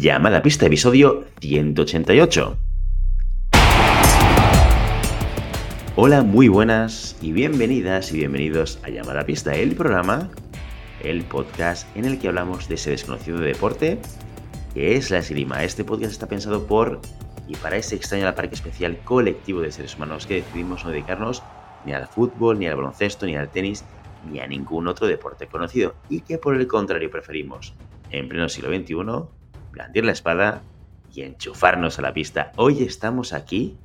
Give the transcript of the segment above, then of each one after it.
Llamada Pista, episodio 188. Hola, muy buenas y bienvenidas y bienvenidos a Llamada Pista, el programa, el podcast en el que hablamos de ese desconocido deporte que es la esgrima. Este podcast está pensado por y para ese extraño parque especial colectivo de seres humanos que decidimos no dedicarnos ni al fútbol, ni al baloncesto, ni al tenis, ni a ningún otro deporte conocido y que por el contrario preferimos, en pleno siglo XXI, blandir la espada y enchufarnos a la pista. Hoy estamos aquí,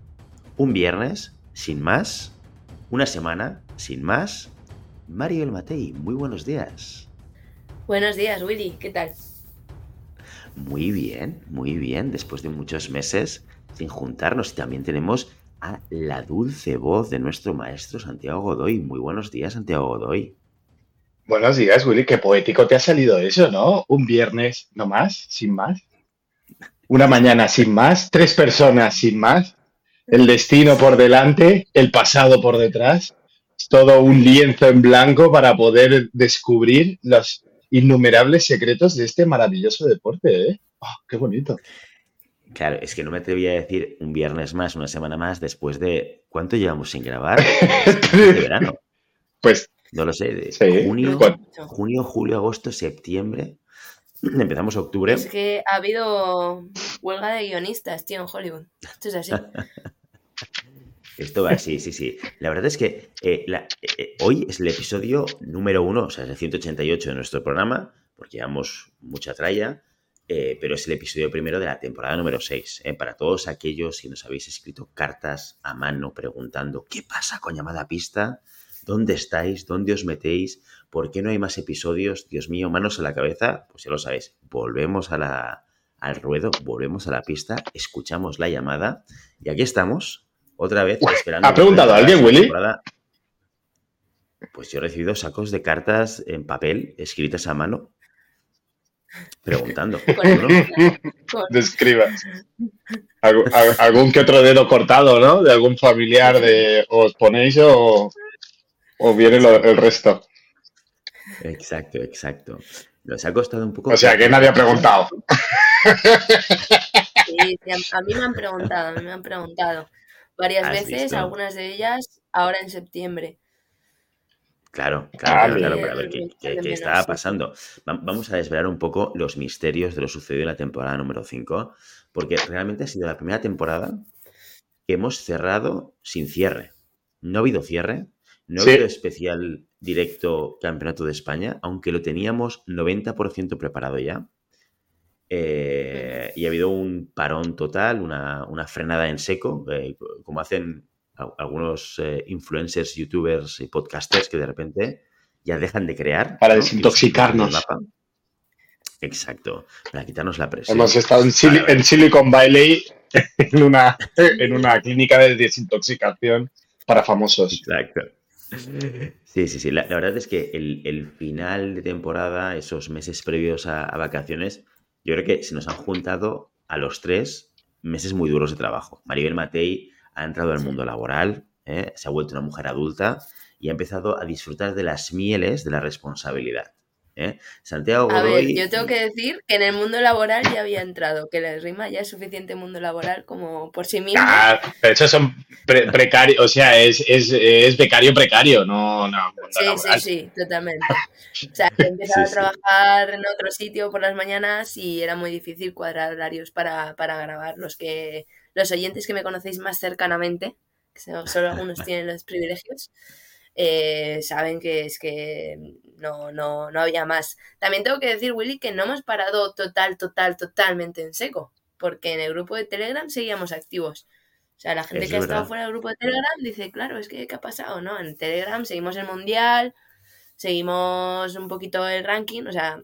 un viernes, sin más, una semana, sin más. Mario El Matei, muy buenos días. Buenos días, Willy, ¿qué tal? Muy bien, muy bien, después de muchos meses sin juntarnos. También tenemos a la dulce voz de nuestro maestro Santiago Godoy. Muy buenos días, Santiago Godoy. Buenos días, Willy. Qué poético te ha salido eso, ¿no? Un viernes no más, sin más. Una mañana sin más, tres personas sin más, el destino por delante, el pasado por detrás. Todo un lienzo en blanco para poder descubrir los innumerables secretos de este maravilloso deporte, ¿eh? Oh, ¡Qué bonito! Claro, es que no me atrevía a decir un viernes más, una semana más, después de. ¿Cuánto llevamos sin grabar? de verano. Pues. No lo sé, de junio, junio, julio, agosto, septiembre. Empezamos octubre. Es que ha habido huelga de guionistas, tío, en Hollywood. Esto es así. Esto va así, sí, sí. La verdad es que eh, eh, hoy es el episodio número uno, o sea, es el 188 de nuestro programa, porque llevamos mucha tralla. Eh, pero es el episodio primero de la temporada número 6. Eh, para todos aquellos que nos habéis escrito cartas a mano preguntando ¿qué pasa con llamada pista? ¿Dónde estáis? ¿Dónde os metéis? ¿Por qué no hay más episodios? Dios mío, manos a la cabeza. Pues ya lo sabéis, volvemos a la, al ruedo, volvemos a la pista, escuchamos la llamada y aquí estamos, otra vez esperando. ¿Ha preguntado alguien, Willy? Pues yo he recibido sacos de cartas en papel escritas a mano preguntando. Describas. algún que otro dedo cortado, ¿no? De algún familiar de os ponéis o, o viene el resto. Exacto, exacto. Nos ha costado un poco. O sea, que nadie ha preguntado. Sí, a mí me han preguntado, a mí me han preguntado varias veces, algunas de ellas ahora en septiembre. Claro, claro, claro, para ver qué, estaba pasando. Vamos a desvelar un poco los misterios de lo sucedido en la temporada número 5, porque realmente ha sido la primera temporada que hemos cerrado sin cierre. No ha habido cierre, no ha habido especial directo Campeonato de España, aunque lo teníamos 90% preparado ya. Eh, y ha habido un parón total, una, frenada en seco, eh, como hacen algunos eh, influencers, youtubers y podcasters que de repente ya dejan de crear. Para desintoxicarnos. Exacto, para quitarnos la presión. Hemos estado en, Silicon Valley en una, en una clínica de desintoxicación para famosos. Exacto. Sí, sí, sí. La, verdad es que el, final de temporada, esos meses previos a, a, vacaciones, yo creo que se nos han juntado a los tres meses muy duros de trabajo. Maribel Matei ha entrado al mundo laboral, ¿eh? se ha vuelto una mujer adulta y ha empezado a disfrutar de las mieles de la responsabilidad. ¿Eh? Santiago A ver, yo tengo que decir que en el mundo laboral ya había entrado, que la rima ya es suficiente mundo laboral como por sí mismo. Ah, pero eso son precarios, o sea, es, becario precario, no, no. Sí, sí, sí, totalmente. O sea, he empezado a trabajar en otro sitio por las mañanas y era muy difícil cuadrar horarios para, para grabar. Los que los oyentes que me conocéis más cercanamente, que solo algunos tienen los privilegios, eh, saben que es que no, no, no había más. También tengo que decir, Willy, que no hemos parado total, total, totalmente en seco, porque en el grupo de Telegram seguíamos activos. O sea, la gente que ha estado fuera del grupo de Telegram dice, claro, es que ¿qué ha pasado? ¿No? En Telegram seguimos el Mundial, seguimos un poquito el ranking, o sea,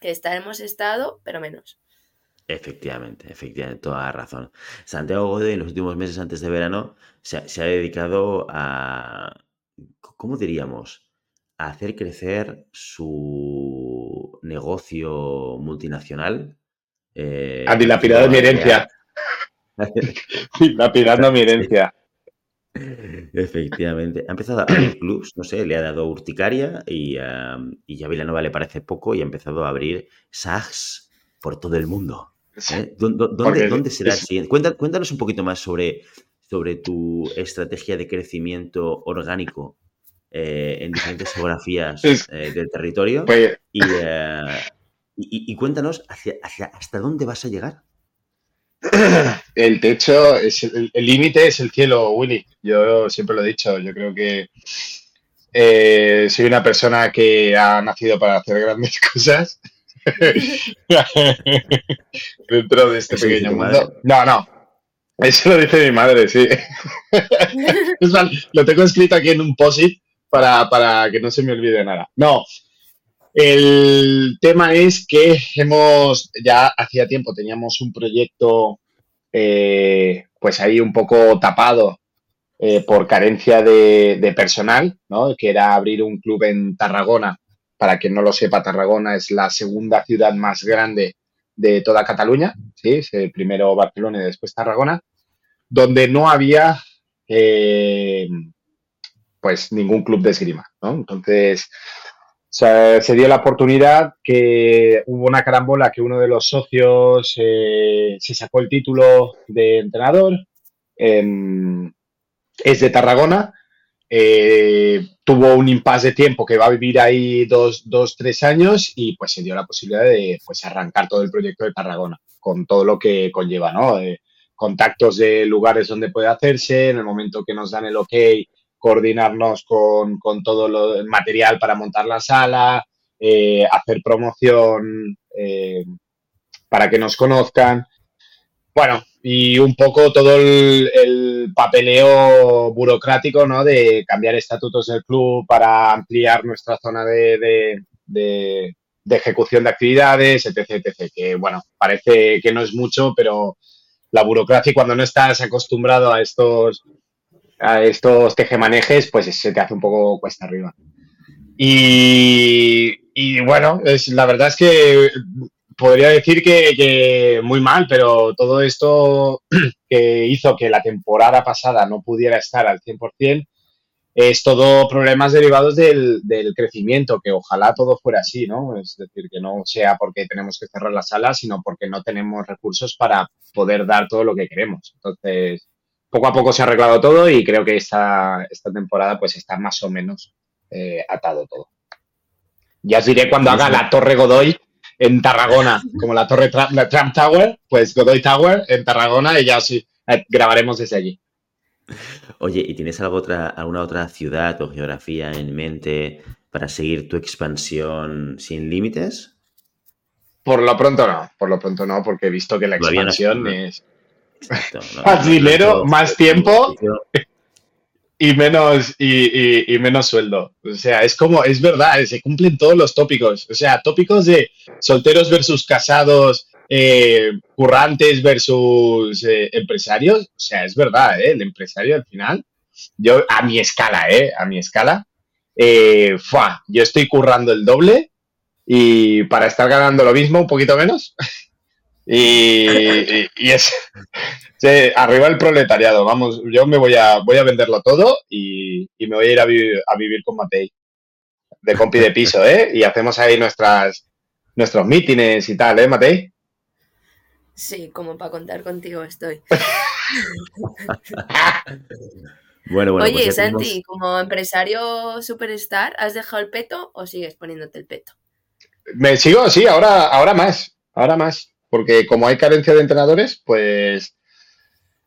que estaremos estado, pero menos. Efectivamente, efectivamente, toda la razón. Santiago Godoy en los últimos meses antes de verano se ha, dedicado a, ¿cómo diríamos? A hacer crecer su negocio multinacional. Eh, a dilapidar mi herencia. Dilapidando mi herencia. Efectivamente. Ha empezado a abrir clubs, no sé, le ha dado urticaria y, um, y ya Villanova le parece poco y ha empezado a abrir SAGs por todo el mundo. ¿eh? ¿Dónde, será el siguiente? Cuéntanos un poquito más sobre, sobre tu estrategia de crecimiento orgánico eh, en diferentes geografías eh, del territorio. Pues y, cuéntanos hacia, hasta dónde vas a llegar. El techo, es el límite es el cielo, Willy. Yo siempre lo he dicho. Yo creo que soy una persona que ha nacido para hacer grandes cosas Dentro de este pequeño mundo. No, no. Eso lo dice mi madre, sí. lo tengo escrito aquí en un posit para, para que no se me olvide nada. No. El tema es que hemos, ya hacía tiempo teníamos un proyecto eh, pues ahí un poco tapado eh, por carencia de, personal, ¿no? que era abrir un club en Tarragona para quien no lo sepa, Tarragona es la segunda ciudad más grande de toda Cataluña, ¿sí? primero Barcelona y después Tarragona, donde no había eh, pues ningún club de esgrima. Entonces, se dio la oportunidad que hubo una carambola que uno de los socios eh, se sacó el título de entrenador, es de Tarragona eh, tuvo un impasse de tiempo que va a vivir ahí dos, dos, tres años y pues se dio la posibilidad de pues arrancar todo el proyecto de Tarragona con todo lo que conlleva, ¿no? contactos de lugares donde puede hacerse, en el momento que nos dan el ok, coordinarnos con, todo el material para montar la sala, eh, hacer promoción eh, para que nos conozcan. Bueno, y un poco todo el, papeleo burocrático, ¿no? De cambiar estatutos del club para ampliar nuestra zona de, ejecución de actividades, etc, etc. Que, bueno, parece que no es mucho, pero la burocracia, cuando no estás acostumbrado a estos, a estos tejemanejes, pues se te hace un poco cuesta arriba. Y, y bueno, es, la verdad es que podría decir que, muy mal, pero todo esto que hizo que la temporada pasada no pudiera estar al 100% es todo problemas derivados del, crecimiento, que ojalá todo fuera así, ¿no? Es decir, que no sea porque tenemos que cerrar la sala, sino porque no tenemos recursos para poder dar todo lo que queremos. Entonces, poco a poco se ha arreglado todo y creo que esta, esta temporada pues está más o menos eh, atado todo. Ya os diré cuando haga la Torre Godoy en Tarragona, como la torre la Trump Tower, pues Godoy Tower en Tarragona y ya sí, eh, grabaremos desde allí. Oye, ¿y tienes algo otra, alguna otra ciudad o geografía en mente para seguir tu expansión sin límites? Por lo pronto no, por lo pronto no, porque he visto que la expansión es más dinero, más tiempo y menos, y, menos sueldo. O sea, es como, es verdad, se cumplen todos los tópicos. O sea, tópicos de solteros versus casados, eh, currantes versus eh, empresarios. O sea, es verdad, ¿eh? El empresario al final, yo a mi escala, ¿eh? A mi escala, yo estoy currando el doble y para estar ganando lo mismo, un poquito menos. y, y es, arriba el proletariado, vamos, yo me voy a, voy a venderlo todo y, me voy a ir a, vivir con Matei, de compi de piso, ¿eh? Y hacemos ahí nuestras, nuestros mítines y tal, ¿eh, Matei? Sí, como para contar contigo estoy. bueno, bueno. Oye, pues Santi, como empresario superstar, ¿has dejado el peto o sigues poniéndote el peto? Me sigo, sí, ahora, ahora más, ahora más. Porque como hay carencia de entrenadores, pues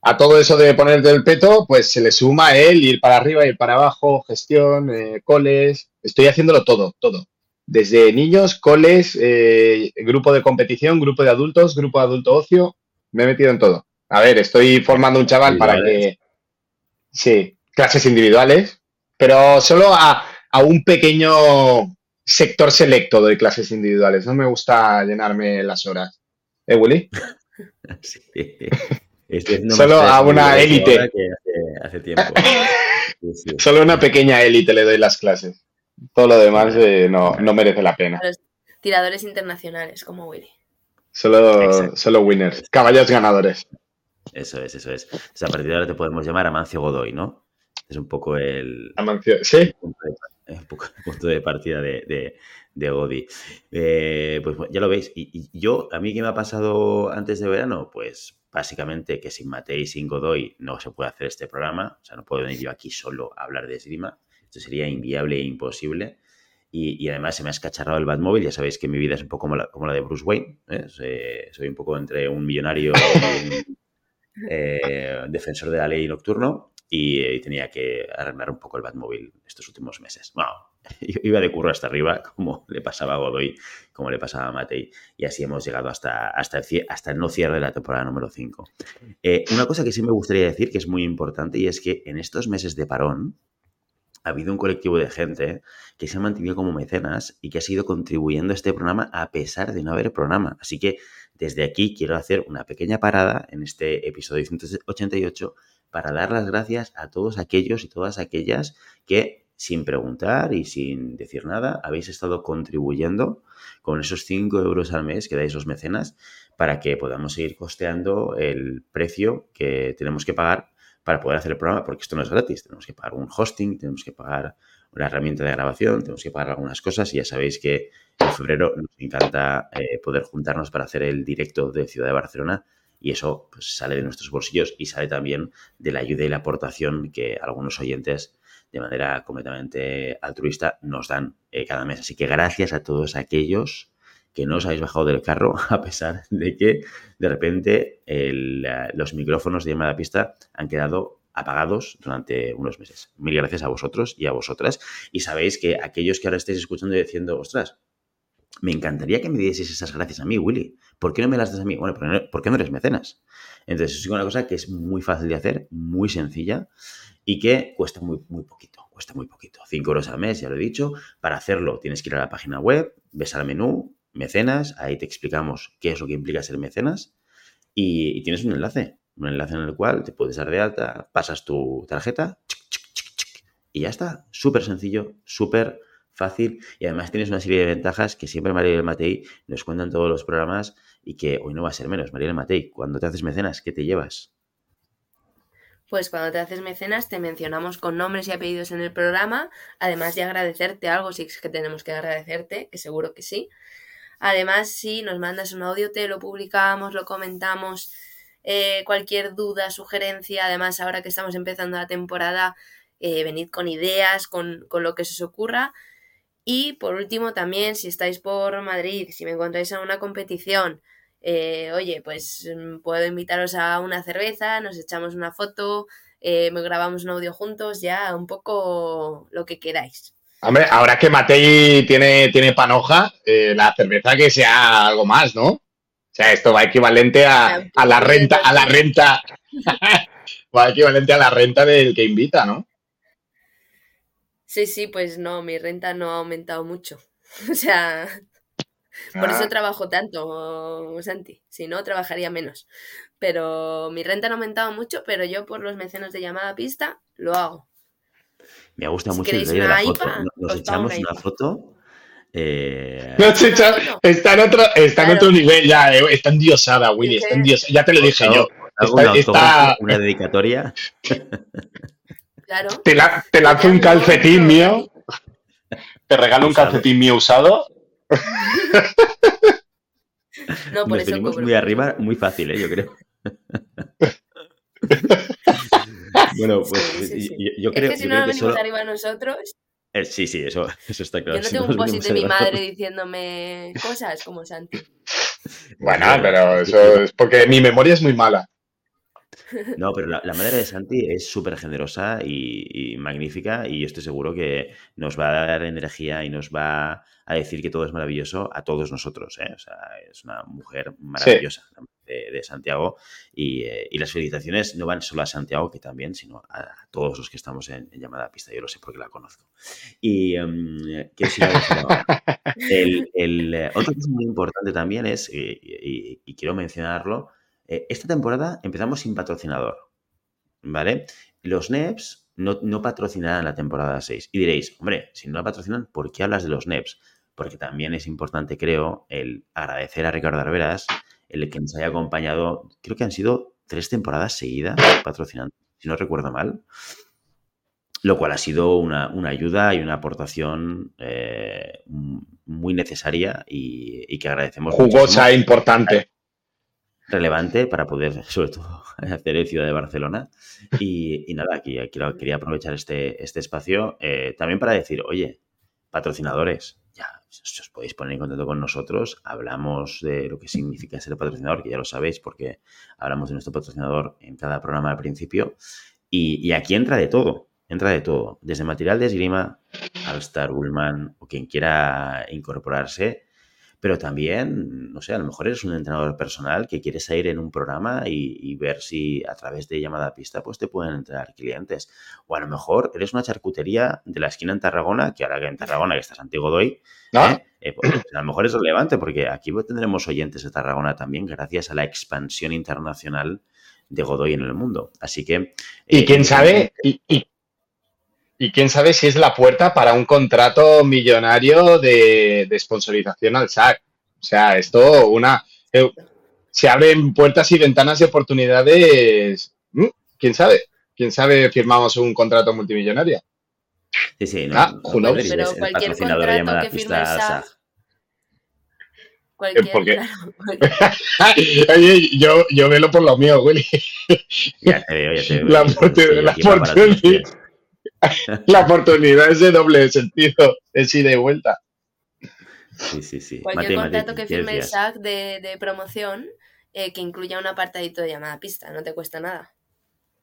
a todo eso de ponerte el peto, pues se le suma él ir para arriba, ir para abajo, gestión, eh, coles. Estoy haciéndolo todo, todo. Desde niños, coles, eh, grupo de competición, grupo de adultos, grupo de adulto ocio. Me he metido en todo. A ver, estoy formando un chaval para que. Sí, clases individuales, pero solo a, a un pequeño sector selecto de clases individuales. No me gusta llenarme las horas. ¿Eh, Willy? sí. Solo a una élite. Solo una pequeña élite le doy las clases. Todo lo demás eh, no, merece la pena. tiradores internacionales como Willy. Solo, solo winners, caballos ganadores. Eso es, eso es. O sea, a partir de ahora te podemos llamar Amancio Godoy, ¿no? Es un poco el. Amancio, sí. un poco el punto de partida de, de, Godi. Eh, pues ya lo veis. Y, yo, ¿a mí qué me ha pasado antes de verano? Pues básicamente que sin Matei y sin Godoy no se puede hacer este programa. O sea, no puedo venir yo aquí solo a hablar de esgrima. Esto sería inviable e imposible. Y, además se me ha escacharrado el Batmóvil. Ya sabéis que mi vida es un poco como la, como la de Bruce Wayne. ¿eh? Soy un poco entre un millonario y un eh, defensor de la ley nocturno. Y, tenía que arreglar un poco el Batmóvil estos últimos meses. Bueno, iba de curro hasta arriba, como le pasaba a Godoy, como le pasaba a Matei. Y así hemos llegado hasta, hasta, el, hasta el no cierre de la temporada número 5. Eh, una cosa que sí me gustaría decir, que es muy importante, y es que en estos meses de parón, ha habido un colectivo de gente que se ha mantenido como mecenas y que ha seguido contribuyendo a este programa a pesar de no haber programa. Así que desde aquí quiero hacer una pequeña parada en este episodio 188 para dar las gracias a todos aquellos y todas aquellas que sin preguntar y sin decir nada habéis estado contribuyendo con esos 5 euros al mes que dais los mecenas para que podamos seguir costeando el precio que tenemos que pagar para poder hacer el programa, porque esto no es gratis. Tenemos que pagar un hosting, tenemos que pagar una herramienta de grabación, tenemos que pagar algunas cosas y ya sabéis que en febrero nos encanta eh, poder juntarnos para hacer el directo de Ciudad de Barcelona y eso pues, sale de nuestros bolsillos y sale también de la ayuda y la aportación que algunos oyentes de manera completamente altruista nos dan eh, cada mes. Así que gracias a todos aquellos que no os habéis bajado del carro a pesar de que de repente los micrófonos de llamada pista han quedado apagados durante unos meses. Mil gracias a vosotros y a vosotras. Y sabéis que aquellos que ahora estéis escuchando y diciendo, ostras, me encantaría que me dieseis esas gracias a mí, Willy. ¿Por qué no me las das a mí? Bueno, porque no eres mecenas. Entonces, es una cosa que es muy fácil de hacer, muy sencilla y que cuesta muy, muy poquito. Cuesta muy poquito. 5 euros al mes, ya lo he dicho. Para hacerlo tienes que ir a la página web, ves al menú, mecenas, ahí te explicamos qué es lo que implica ser mecenas y, tienes un enlace, un enlace en el cual te puedes dar de alta, pasas tu tarjeta y ya está, súper sencillo, súper fácil y además tienes una serie de ventajas que siempre María y Matei nos cuentan todos los programas y que hoy no va a ser menos. María y Matei, cuando te haces mecenas, ¿qué te llevas? Pues cuando te haces mecenas te mencionamos con nombres y apellidos en el programa, además de agradecerte algo, si es que tenemos que agradecerte, que seguro que sí. Además, si nos mandas un audio, te lo publicamos, lo comentamos. Eh, cualquier duda, sugerencia, además ahora que estamos empezando la temporada, eh, venid con ideas, con, lo que se os ocurra. Y por último, también, si estáis por Madrid, si me encontráis en una competición, eh, oye, pues mm, puedo invitaros a una cerveza, nos echamos una foto, me grabamos un audio juntos, ya un poco lo que queráis. Hombre, ahora que Matei tiene, tiene panoja, eh, la cerveza que sea algo más, ¿no? O sea, esto va equivalente a, la renta, a la renta, va equivalente a la renta del que invita, ¿no? Sí, sí, pues no, mi renta no ha aumentado mucho. O sea, por eso ah. trabajo tanto, Santi. Si no, trabajaría menos. Pero mi renta no ha aumentado mucho, pero yo por los mecenos de llamada pista lo hago. Me gusta mucho el de la foto. Nos echamos una foto. Eh... No, está en otro, está en otro nivel ya, eh, está endiosada, Willy, está endiosada, ya te lo dije yo. Está, una dedicatoria. Claro. Te, te lanzo un calcetín mío. Te regalo un calcetín mío usado. No, por Nos eso muy arriba, muy fácil, ¿eh? yo creo. Bueno, pues Yo, creo, es que si no nos venimos arriba nosotros. Eh, sí, sí, eso, eso está claro. Yo no tengo un post de mi madre diciéndome cosas como Santi. Bueno, pero eso es porque mi memoria es muy mala. No, pero la, madre de Santi es súper generosa y, magnífica y yo estoy seguro que nos va a dar energía y nos va a decir que todo es maravilloso a todos nosotros. ¿eh? O sea, es una mujer maravillosa de, Santiago eh, y, las felicitaciones no van solo a Santiago, que también, sino a, todos los que estamos en, llamada pista. Yo lo sé porque la conozco. Y um, ¿qué el, el, eh, otra cosa muy importante también es, y quiero mencionarlo, eh, esta temporada empezamos sin patrocinador, ¿vale? Los NEPs no, patrocinarán la temporada 6. Y diréis, hombre, si no la patrocinan, ¿por qué hablas de los NEPs? Porque también es importante, creo, el agradecer a Ricardo Arberas el que nos haya acompañado, creo que han sido tres temporadas seguidas patrocinando, si no recuerdo mal. lo cual ha sido una, ayuda y una aportación eh, muy necesaria y, que agradecemos. Jugosa e importante. Relevante para poder, sobre todo, hacer el Ciudad de Barcelona. Y, nada, aquí, quería aprovechar este, este espacio eh, también para decir, oye, patrocinadores, ya os podéis poner en contacto con nosotros. Hablamos de lo que significa ser patrocinador, que ya lo sabéis, porque hablamos de nuestro patrocinador en cada programa al principio. y aquí entra de todo entra de todo, desde material de esgrima, Star Bullman o quien quiera incorporarse, pero también, no sé, a lo mejor eres un entrenador personal que quieres ir en un programa y, ver si a través de llamada a pista pues te pueden entrar clientes. O a lo mejor eres una charcutería de la esquina en Tarragona, que ahora que en Tarragona, que estás antiguo doy, ¿eh? Eh, pues, a lo mejor es relevante porque aquí tendremos oyentes de Tarragona también gracias a la expansión internacional de Godoy en el mundo. Así que... Y quién eh, sabe, y, y quién sabe si es la puerta para un contrato millonario de, de sponsorización al SAC. O sea, esto, una. Eh, se abren puertas y ventanas de oportunidades. ¿Quién sabe? ¿Quién sabe firmamos un contrato multimillonario? Sí, sí, no, ah, no Pero cualquier contrato que firme el SAC. Cualquier, ¿Por qué? Oye, yo, yo velo por lo mío, Willy. Ya te veo, ya te veo. La, la, la oportunidad es de doble sentido, es ida y vuelta. Sí, sí, sí. Cualquier contrato que firme el SAC de, promoción eh, que incluya un apartadito de llamada pista, no te cuesta nada.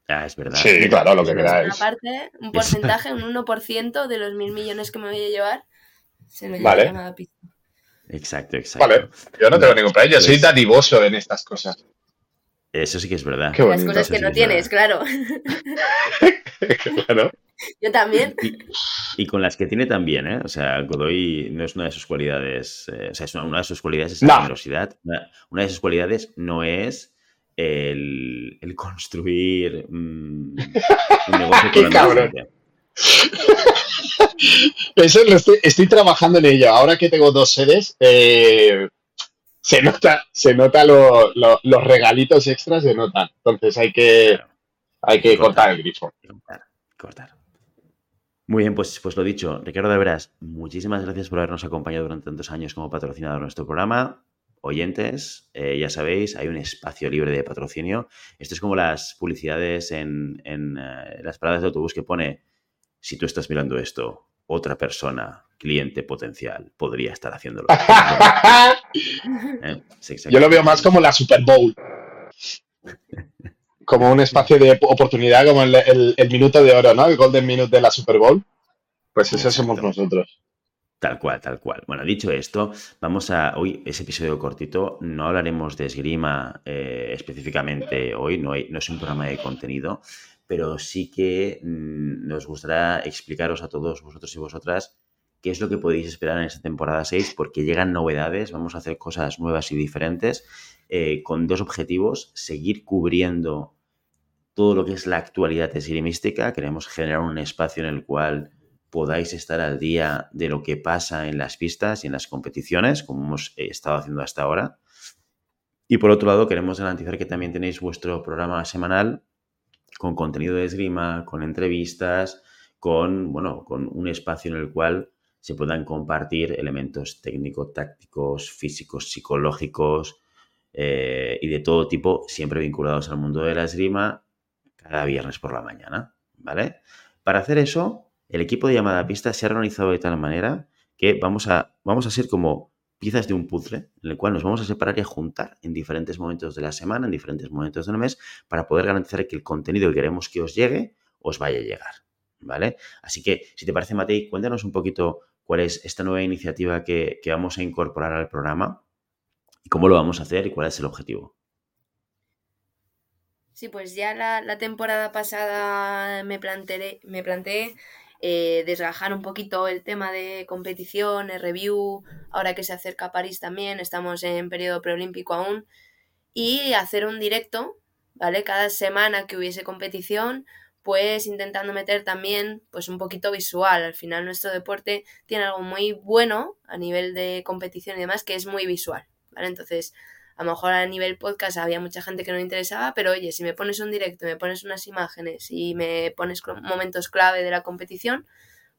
Ah, es verdad. Sí, claro, lo que queráis. Una parte, un porcentaje, un 1% de los mil millones que me voy a llevar, se me vale. llamada pista. Exacto, exacto. Vale, yo no tengo ningún problema, yo soy dadivoso en estas cosas. Eso sí que es verdad. Las cosas que no tienes, claro. claro. Yo también. Y, con las que tiene también, ¿eh? O sea, Godoy no es una de sus cualidades. Eh, o sea, es una, de sus cualidades es la generosidad. Una, de sus cualidades no es el, construir mm, un negocio Qué cabrón. Eso lo estoy, trabajando en ello. Ahora que tengo dos sedes, eh, se nota, se nota los regalitos extras, se notan. Entonces hay que, hay que cortar, el grifo. Cortar, cortar. Muy bien, pues, pues lo dicho, Ricardo de Veras, muchísimas gracias por habernos acompañado durante tantos años como patrocinador de nuestro programa. Oyentes, eh, ya sabéis, hay un espacio libre de patrocinio. Esto es como las publicidades en, eh, las paradas de autobús que pone, si tú estás mirando esto, otra persona, cliente potencial, podría estar haciéndolo. ¿Eh? Yo lo veo más como la Super Bowl. como un espacio de oportunidad, como el, minuto de oro, ¿no? El Golden Minute de la Super Bowl. Pues eso somos nosotros. Tal cual, tal cual. Bueno, dicho esto, vamos a. Hoy, ese episodio cortito, no hablaremos de esgrima eh, específicamente hoy, no, no es un programa de contenido, pero sí que mm, nos gustará explicaros a todos vosotros y vosotras qué es lo que podéis esperar en esta temporada 6, porque llegan novedades, vamos a hacer cosas nuevas y diferentes, eh, con dos objetivos, seguir cubriendo todo lo que es la actualidad esgrimística, queremos generar un espacio en el cual podáis estar al día de lo que pasa en las pistas y en las competiciones, como hemos eh, estado haciendo hasta ahora. Y por otro lado, queremos garantizar que también tenéis vuestro programa semanal con contenido de esgrima, con entrevistas, con, bueno, con un espacio en el cual se puedan compartir elementos técnico-tácticos, físicos, psicológicos eh, y de todo tipo, siempre vinculados al mundo de la esgrima cada viernes por la mañana, ¿vale? Para hacer eso, el equipo de llamada a pista se ha organizado de tal manera que vamos a, vamos a ser como piezas de un puzzle en el cual nos vamos a separar y a juntar en diferentes momentos de la semana, en diferentes momentos del mes, para poder garantizar que el contenido que queremos que os llegue os vaya a llegar, ¿vale? Así que, si te parece, Matei, cuéntanos un poquito cuál es esta nueva iniciativa que, que vamos a incorporar al programa y cómo lo vamos a hacer y cuál es el objetivo. Sí, pues ya la, temporada pasada me planteé, me planteé eh, desgajar un poquito el tema de competición, el review, ahora que se acerca París también, estamos en periodo preolímpico aún, y hacer un directo, ¿vale? Cada semana que hubiese competición, pues intentando meter también pues un poquito visual. Al final nuestro deporte tiene algo muy bueno a nivel de competición y demás, que es muy visual, ¿vale? Entonces a lo mejor a nivel podcast había mucha gente que no le interesaba, pero oye, si me pones un directo, me pones unas imágenes y me pones momentos clave de la competición,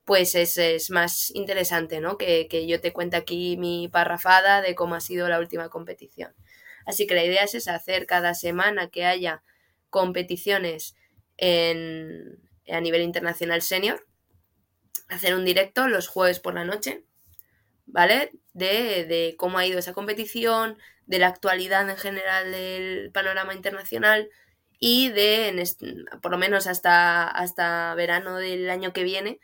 pues es, más interesante, ¿no? Que, que, yo te cuente aquí mi parrafada de cómo ha sido la última competición. Así que la idea es hacer cada semana que haya competiciones en, a nivel internacional senior, hacer un directo los jueves por la noche, ¿vale? De, de cómo ha ido esa competición, de la actualidad en general del panorama internacional y de, por lo menos hasta, hasta verano del año que viene,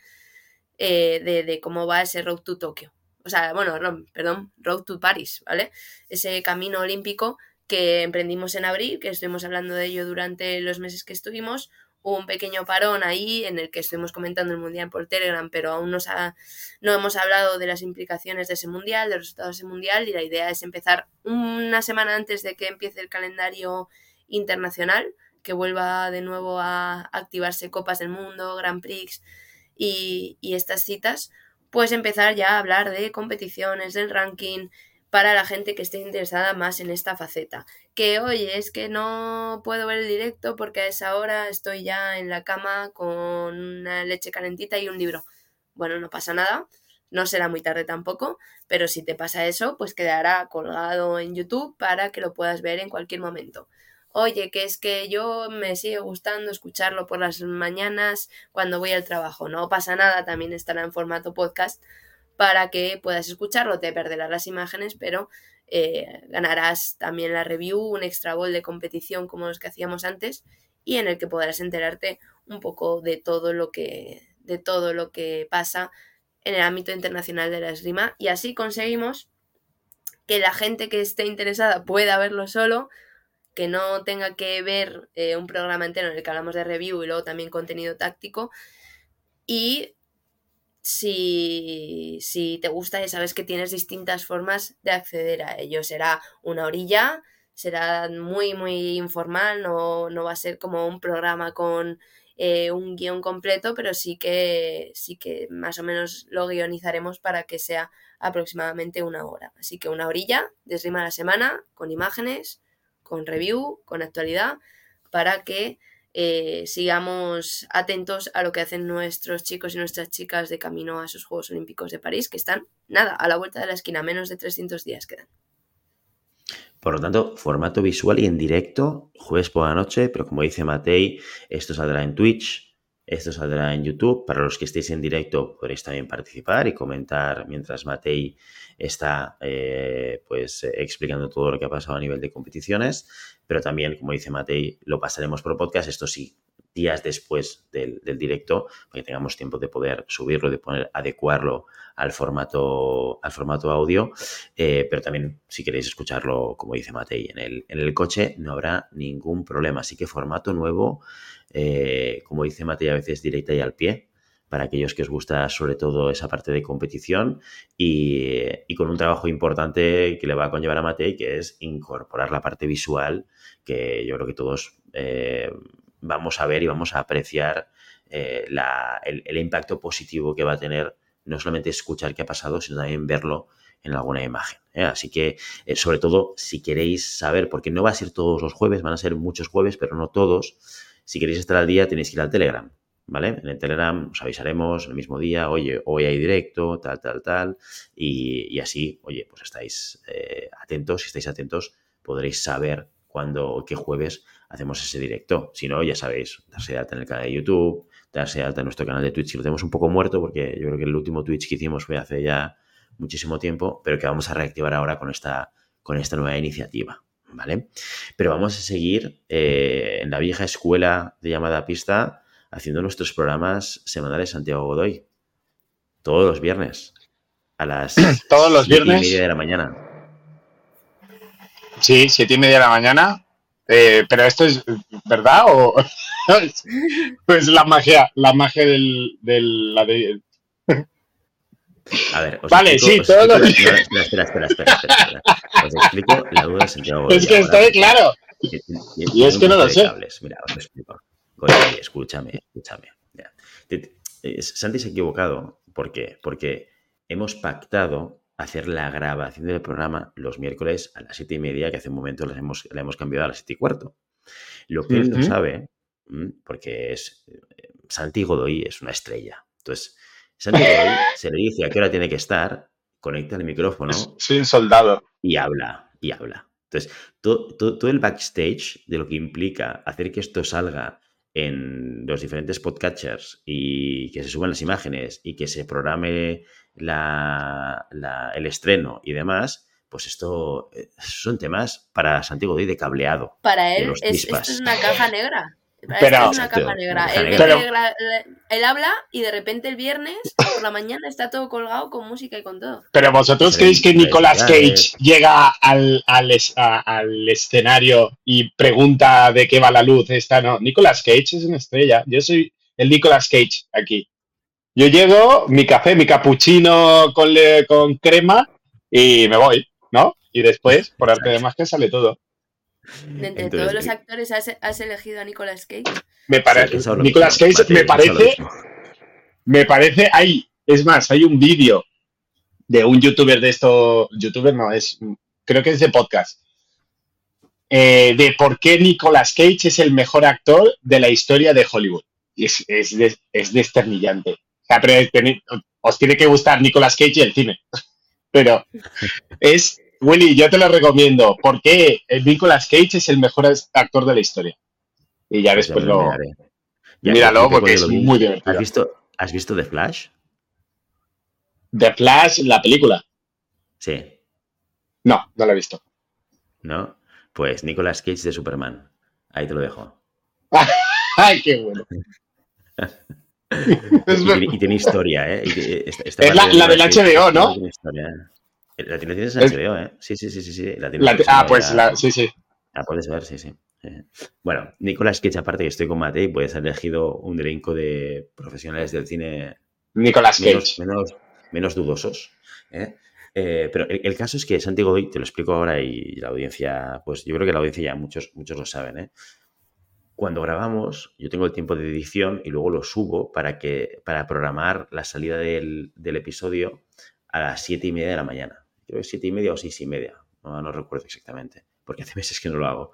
eh, de, cómo va ese Road to Tokio. O sea, bueno, perdón, Road to Paris, ¿vale? Ese camino olímpico que emprendimos en abril, que estuvimos hablando de ello durante los meses que estuvimos, un pequeño parón ahí en el que estuvimos comentando el Mundial por Telegram, pero aún no, no hemos hablado de las implicaciones de ese Mundial, de los resultados de ese Mundial, y la idea es empezar una semana antes de que empiece el calendario internacional, que vuelva de nuevo a activarse Copas del Mundo, Grand Prix y, y estas citas, pues empezar ya a hablar de competiciones, del ranking, para la gente que esté interesada más en esta faceta. Que oye, es que no puedo ver el directo porque a esa hora estoy ya en la cama con una leche calentita y un libro. Bueno, no pasa nada, no será muy tarde tampoco, pero si te pasa eso, pues quedará colgado en YouTube para que lo puedas ver en cualquier momento. Oye, que es que yo me sigue gustando escucharlo por las mañanas cuando voy al trabajo. No pasa nada, también estará en formato podcast para que puedas escucharlo. Te perderás las imágenes, pero eh, ganarás también la review, un extra bol de competición como los que hacíamos antes y en el que podrás enterarte un poco de todo lo que, de todo lo que pasa en el ámbito internacional de la esgrima y así conseguimos que la gente que esté interesada pueda verlo solo, que no tenga que ver eh, un programa entero en el que hablamos de review y luego también contenido táctico y si, si te gusta ya sabes que tienes distintas formas de acceder a ello. Será una orilla, será muy, muy informal, no, no va a ser como un programa con eh, un guion completo, pero sí que, sí que más o menos lo guionizaremos para que sea aproximadamente una hora. Así que una orilla de a la semana, con imágenes, con review, con actualidad, para que eh, sigamos atentos a lo que hacen nuestros chicos y nuestras chicas de camino a esos Juegos Olímpicos de París, que están, nada, a la vuelta de la esquina, menos de 300 días quedan. Por lo tanto, formato visual y en directo, jueves por la noche, pero como dice Matei, esto saldrá en Twitch, esto saldrá en YouTube. Para los que estéis en directo podréis también participar y comentar mientras Matei está eh, pues eh, explicando todo lo que ha pasado a nivel de competiciones. Pero también, como dice Matei, lo pasaremos por podcast. Esto sí, días después del, directo, para que tengamos tiempo de poder subirlo, de poder adecuarlo al formato, al formato audio. Eh, pero también, si queréis escucharlo, como dice Matei, en el, en el coche, no habrá ningún problema. Así que formato nuevo, eh, como dice Matei, a veces directa y al pie para aquellos que os gusta sobre todo esa parte de competición y, y, con un trabajo importante que le va a conllevar a Matei, que es incorporar la parte visual, que yo creo que todos eh, vamos a ver y vamos a apreciar eh, el, impacto positivo que va a tener no solamente escuchar qué ha pasado, sino también verlo en alguna imagen. ¿eh? Así que, eh, sobre todo, si queréis saber, porque no va a ser todos los jueves, van a ser muchos jueves, pero no todos, si queréis estar al día tenéis que ir al Telegram. ¿Vale? En el Telegram os avisaremos el mismo día, oye, hoy hay directo, tal, tal, tal, y, así, oye, pues estáis atentos, si estáis atentos, podréis saber cuándo, qué jueves hacemos ese directo. Si no, ya sabéis, darse de alta en el canal de YouTube, darse de alta en nuestro canal de Twitch, si lo tenemos un poco muerto, porque yo creo que el último Twitch que hicimos fue hace ya muchísimo tiempo, pero que vamos a reactivar ahora con esta, con esta nueva iniciativa. ¿Vale? Pero vamos a seguir eh, en la vieja escuela de llamada pista haciendo nuestros programas semanales Santiago Godoy. Todos los viernes. A las todos los viernes. y media de la mañana. Sí, siete y media de la mañana. Eh, pero esto es verdad o pues la magia, la magia del, del la de... A ver, os vale, explico, sí, todo lo que... espera, espera, espera, espera, espera, Os explico la duda de Santiago Es que estoy claro. Y, y es que no lo sé. Mira, os explico. Escúchame, escúchame. Santi se ha equivocado. ¿Por qué? Porque hemos pactado hacer la grabación del programa los miércoles a las siete y media, que hace un momento la hemos, hemos cambiado a las siete y cuarto. Lo que él no sabe, porque es eh, Santi Godoy es una estrella. Entonces, Santi Godoy se le dice a qué hora tiene que estar, conecta el micrófono. Un soldado. Y habla, y habla. Entonces, todo, todo, el backstage de lo que implica hacer que esto salga en los diferentes podcatchers y que se suban las imágenes y que se programe el estreno y demás, pues esto eh, son temas para Santiago Doy de cableado. Para él es, esto es una caja negra. Pero, es una caja negra. Él, habla y de repente el viernes por la mañana está todo colgado con música y con todo. Pero vosotros creéis que Nicolas Cage llega al, al, al, escenario y pregunta de qué va la luz. Esta no. Nicolas Cage es una estrella. Yo soy el Nicolas Cage aquí. Yo llego, mi café, mi cappuccino con, con crema y me voy, ¿no? Y después, por arte de magia, sale todo. De entre todos los actores, ¿has, elegido a Nicolas Cage? Me parece. Nicolas Cage me parece. Me parece. Hay, es más, hay un vídeo de un youtuber de esto. Youtuber no, es. Creo que es de podcast. Eh, de por qué Nicolas Cage es el mejor actor de la historia de Hollywood. Y es, es, es desternillante os tiene que gustar Nicolas Cage y el cine. Pero es, Willy, yo te lo recomiendo. porque Nicolas Cage es el mejor actor de la historia? Y ya pues después lo. míralo porque es muy divertido. ¿Has visto, ¿Has visto The Flash? The Flash, la película. Sí. No, no la he visto. ¿No? Pues Nicolas Cage de Superman. Ahí te lo dejo. ¡Ay, qué bueno! y, tiene, historia, ¿eh? es la, del HBO, ¿no? La tienes en HBO, ¿eh? Sí, sí, sí, sí. sí. ah, pues la, sí, sí. La puedes ver, sí, sí. Bueno, Nicolás Cage, aparte que estoy con Matei, puedes haber elegido un elenco de profesionales del cine Nicolas Cage. Menos, menos, dudosos. ¿eh? Eh, pero el, caso es que Santiago te lo explico ahora y la audiencia, pues yo creo que la audiencia ya muchos, muchos lo saben, ¿eh? Cuando grabamos, yo tengo el tiempo de edición y luego lo subo para, que, para programar la salida del, episodio a las siete y media de la mañana. Creo que siete y media o seis y media, no, no recuerdo exactamente, porque hace meses que no lo hago.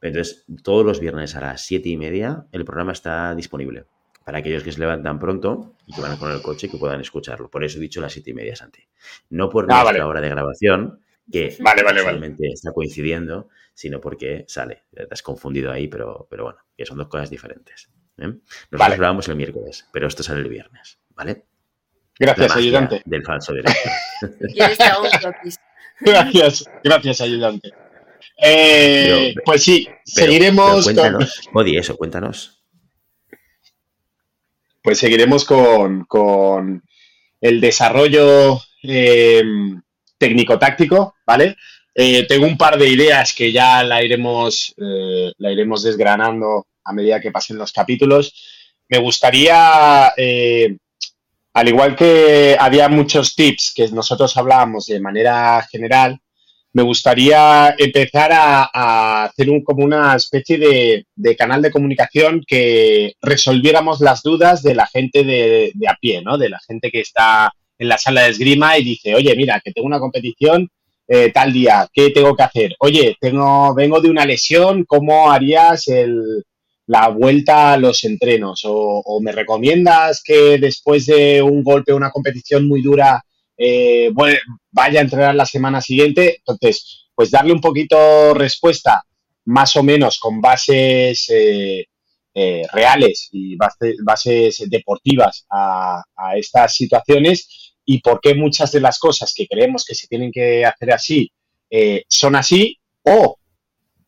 Entonces, todos los viernes a las siete y media el programa está disponible para aquellos que se levantan pronto y que van con el coche y que puedan escucharlo. Por eso he dicho las siete y media, Santi. No por ah, nuestra hora de grabación, que vale, está coincidiendo, sino porque sale. Te has confundido ahí, pero, pero bueno, que son dos cosas diferentes. ¿eh? Nosotros grabamos el miércoles, pero esto sale el viernes, ¿vale? Gracias, ayudante. Del falso directo. gracias, gracias, ayudante. Eh, pues sí, seguiremos. cuéntanos, eso, cuéntanos. Pues seguiremos con, con el desarrollo eh, técnico-táctico, ¿vale? Eh, tengo un par de ideas que ya la iremos, eh, la iremos desgranando a medida que pasen los capítulos. Me gustaría, eh, al igual que había muchos tips que nosotros hablábamos de manera general, me gustaría empezar a, hacer un, como una especie de, canal de comunicación que resolviéramos las dudas de la gente de a pie, ¿no? De la gente que está en la sala de esgrima y dice, oye, mira, que tengo una competición eh, tal día, ¿qué tengo que hacer? Oye, tengo, vengo de una lesión, ¿cómo harías la vuelta a los entrenos? O, me recomiendas que después de un golpe o una competición muy dura eh, vaya a entrenar la semana siguiente? Entonces, pues darle un poquito respuesta más o menos con bases eh, reales y bases, deportivas a, estas situaciones y por qué muchas de las cosas que creemos que se tienen que hacer así eh, son así o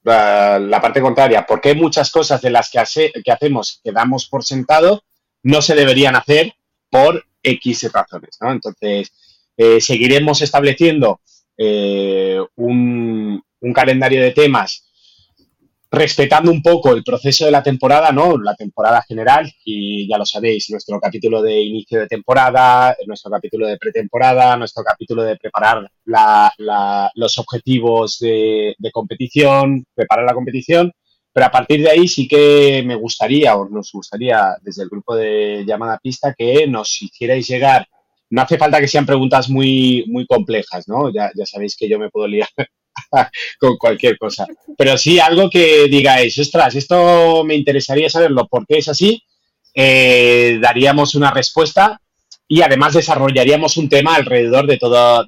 la parte contraria, por qué muchas cosas de las que, hacemos que damos por sentado no se deberían hacer por X razones. ¿no? Entonces, eh, seguiremos estableciendo eh, un, calendario de temas respetando un poco el proceso de la temporada, ¿no? La temporada general, y ya lo sabéis, nuestro capítulo de inicio de temporada, nuestro capítulo de pretemporada, nuestro capítulo de preparar los objetivos de, competición, preparar la competición, pero a partir de ahí sí que me gustaría, o nos gustaría desde el grupo de llamada pista, que nos hicierais llegar no hace falta que sean preguntas muy, muy complejas, ¿no? Ya, ya sabéis que yo me puedo liar con cualquier cosa. Pero sí algo que digáis, ostras, esto me interesaría saberlo, ¿por qué es así? Eh, daríamos una respuesta y además desarrollaríamos un tema alrededor de,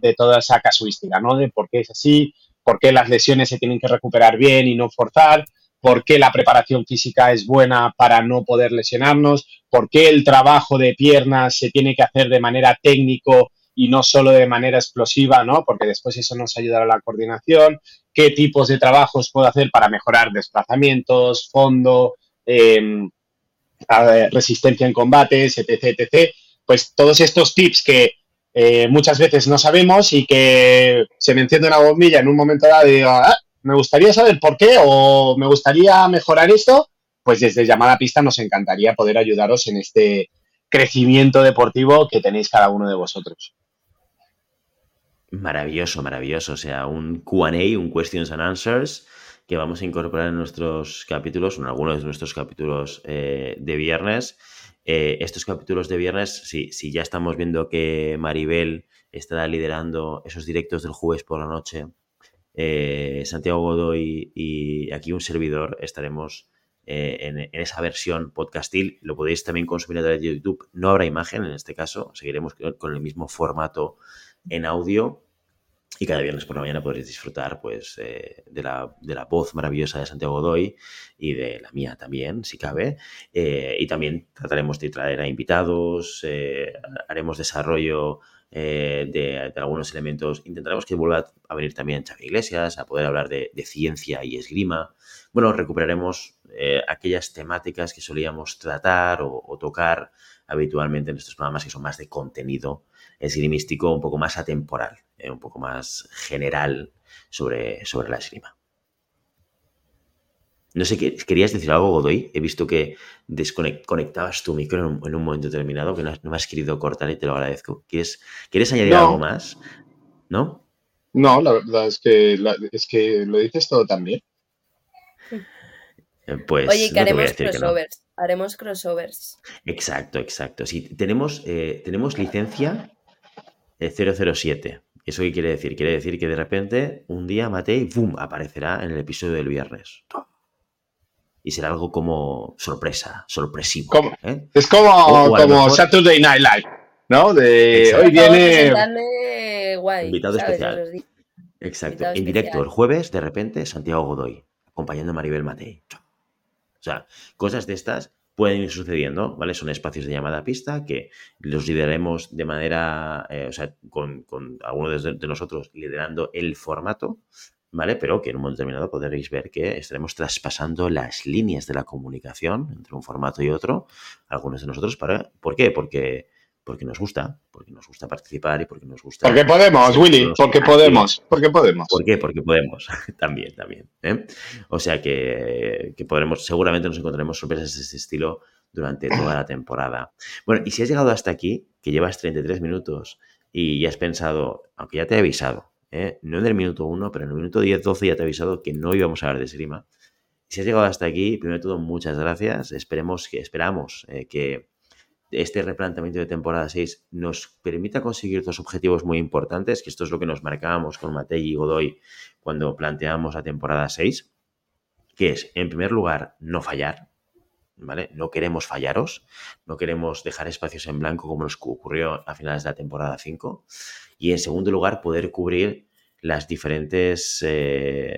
de toda esa casuística, ¿no? De por qué es así, por qué las lesiones se tienen que recuperar bien y no forzar, por qué la preparación física es buena para no poder lesionarnos, por qué el trabajo de piernas se tiene que hacer de manera técnico y no solo de manera explosiva, ¿no? Porque después eso nos ayudará a la coordinación, qué tipos de trabajos puedo hacer para mejorar desplazamientos, fondo, em, resistencia en combates, etc, etc. Pues todos estos tips que eh, muchas veces no sabemos y que se me enciende una bombilla en un momento dado y digo, ah, me gustaría saber por qué o me gustaría mejorar esto, pues desde Llamada Pista nos encantaría poder ayudaros en este crecimiento deportivo que tenéis cada uno de vosotros. Maravilloso, maravilloso. O sea, un QA, un Questions and Answers, que vamos a incorporar en nuestros capítulos, en algunos de nuestros capítulos eh, de viernes. Eh, estos capítulos de viernes, si, si ya estamos viendo que Maribel estará liderando esos directos del jueves por la noche eh, Santiago Godoy y aquí un servidor estaremos eh, en, esa versión podcastil. Lo podéis también consumir a través de YouTube. No habrá imagen en este caso, seguiremos con el mismo formato en audio. Y cada viernes por la mañana podréis disfrutar pues, eh, de, la, voz maravillosa de Santiago Godoy y de la mía también, si cabe. y también trataremos de traer a invitados, haremos desarrollo eh, de, algunos elementos. Intentaremos que vuelva a venir también Xavi Iglesias, a poder hablar de, ciencia y esgrima. Bueno, recuperaremos eh, aquellas temáticas que solíamos tratar o, tocar habitualmente en estos programas que son más de contenido esgrimístico, un poco más atemporal, eh, un poco más general sobre, sobre la esgrima. No sé, ¿querías decir algo, Godoy? He visto que desconectabas tu micro en un, momento determinado, que no, me has querido cortar y te lo agradezco. ¿Quieres, ¿quieres añadir algo más? ¿No? No, la verdad es que, es que lo dices todo también. Eh, pues, Oye, que haremos crossovers. Haremos crossovers. Exacto, exacto. Sí, tenemos, eh, tenemos licencia 007. ¿Eso qué quiere decir? Quiere decir que de repente un día Matei, ¡bum!, aparecerá en el episodio del viernes y será algo como sorpresa, sorpresivo. ¿eh? Es como, como Saturday Night Live, ¿no? De hoy viene. Guay, invitado especial. Exacto. en directo el jueves, de repente, Santiago Godoy, acompañando a Maribel Matei. O sea, cosas de estas pueden ir sucediendo, ¿vale? Son espacios de llamada a pista que los lideraremos de manera, eh, o sea, con, con algunos de, nosotros liderando el formato, ¿vale? Pero que en un momento determinado podréis ver que estaremos traspasando las líneas de la comunicación entre un formato y otro, algunos de nosotros, para, ¿por qué? Porque, porque nos gusta, porque nos gusta participar y porque nos gusta... Porque podemos, Willy, porque podemos, porque podemos. ¿Por qué? Porque podemos, también, también. ¿eh? O sea que, que podremos, seguramente nos encontraremos sorpresas de ese estilo durante toda la temporada. Bueno, y si has llegado hasta aquí, que llevas 33 minutos y ya has pensado, aunque ya te he avisado, ¿eh? no en el minuto 1, pero en el minuto 10-12 ya te he avisado que no íbamos a hablar de esgrima. Si has llegado hasta aquí, primero de todo, muchas gracias. Esperemos que, esperamos eh, que este replanteamiento de temporada 6 nos permita conseguir dos objetivos muy importantes, que esto es lo que nos marcábamos con Matei y Godoy cuando planteamos la temporada 6, que es, en primer lugar, no fallar, ¿vale? No queremos fallaros, no queremos dejar espacios en blanco como nos ocurrió a finales de la temporada 5. Y en segundo lugar, poder cubrir las diferentes eh,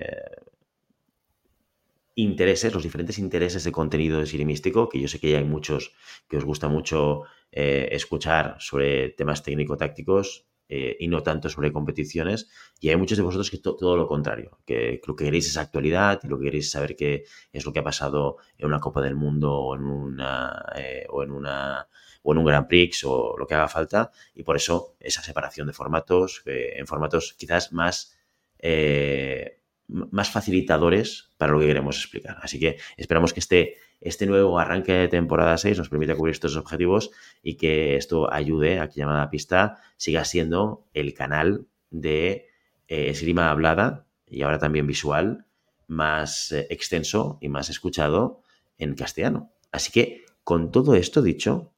intereses, los diferentes intereses de contenido esgrimístico, que yo sé que ya hay muchos que os gusta mucho eh, escuchar sobre temas técnico-tácticos eh, y no tanto sobre competiciones. Y hay muchos de vosotros que todo lo contrario, que lo que queréis es actualidad y lo que queréis saber qué es lo que ha pasado en una Copa del Mundo o en una, o en una o en un Grand Prix o lo que haga falta. Y por eso esa separación de formatos, eh, en formatos quizás más, eh, más facilitadores para lo que queremos explicar. Así que esperamos que este, este nuevo arranque de temporada 6 nos permita cubrir estos objetivos y que esto ayude a que Llamada Pista siga siendo el canal de eh, esgrima hablada y ahora también visual más extenso y más escuchado en castellano. Así que con todo esto dicho,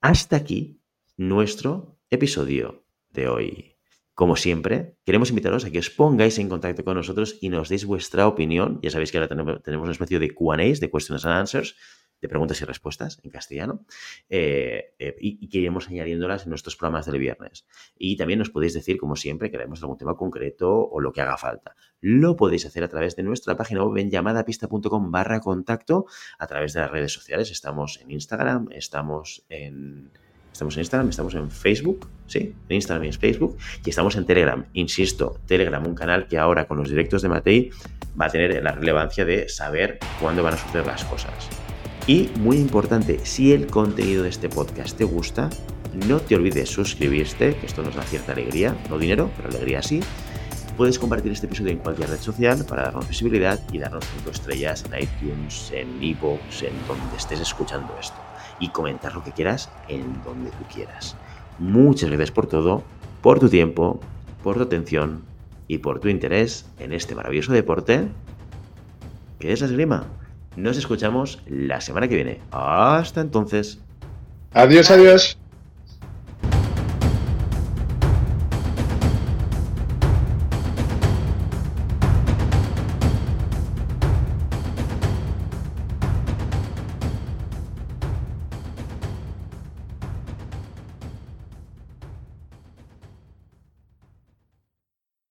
hasta aquí nuestro episodio de hoy. Como siempre, queremos invitaros a que os pongáis en contacto con nosotros y nos deis vuestra opinión. Ya sabéis que ahora tenemos, una especie de QAs, de Questions and Answers, de preguntas y respuestas en castellano, eh, eh, y, que iremos añadiéndolas en nuestros programas del viernes. Y también nos podéis decir, como siempre, que haremos algún tema concreto o lo que haga falta. Lo podéis hacer a través de nuestra página web en llamadapista.com barra contacto, a través de las redes sociales. Estamos en Instagram, estamos en Estamos en Instagram, estamos en Facebook, sí, en Instagram y en Facebook, y estamos en Telegram. Insisto, Telegram, un canal que ahora con los directos de Matei va a tener la relevancia de saber cuándo van a suceder las cosas. Y muy importante, si el contenido de este podcast te gusta, no te olvides suscribirte, que esto nos da cierta alegría, no dinero, pero alegría sí. Puedes compartir este episodio en cualquier red social para darnos visibilidad y darnos 5 estrellas en iTunes, en iVoox, en donde estés escuchando esto y comentar lo que quieras en donde tú quieras. Muchas gracias por todo, por tu tiempo, por tu atención y por tu interés en este maravilloso deporte que es la esgrima. Nos escuchamos la semana que viene. Hasta entonces. Adiós, adiós.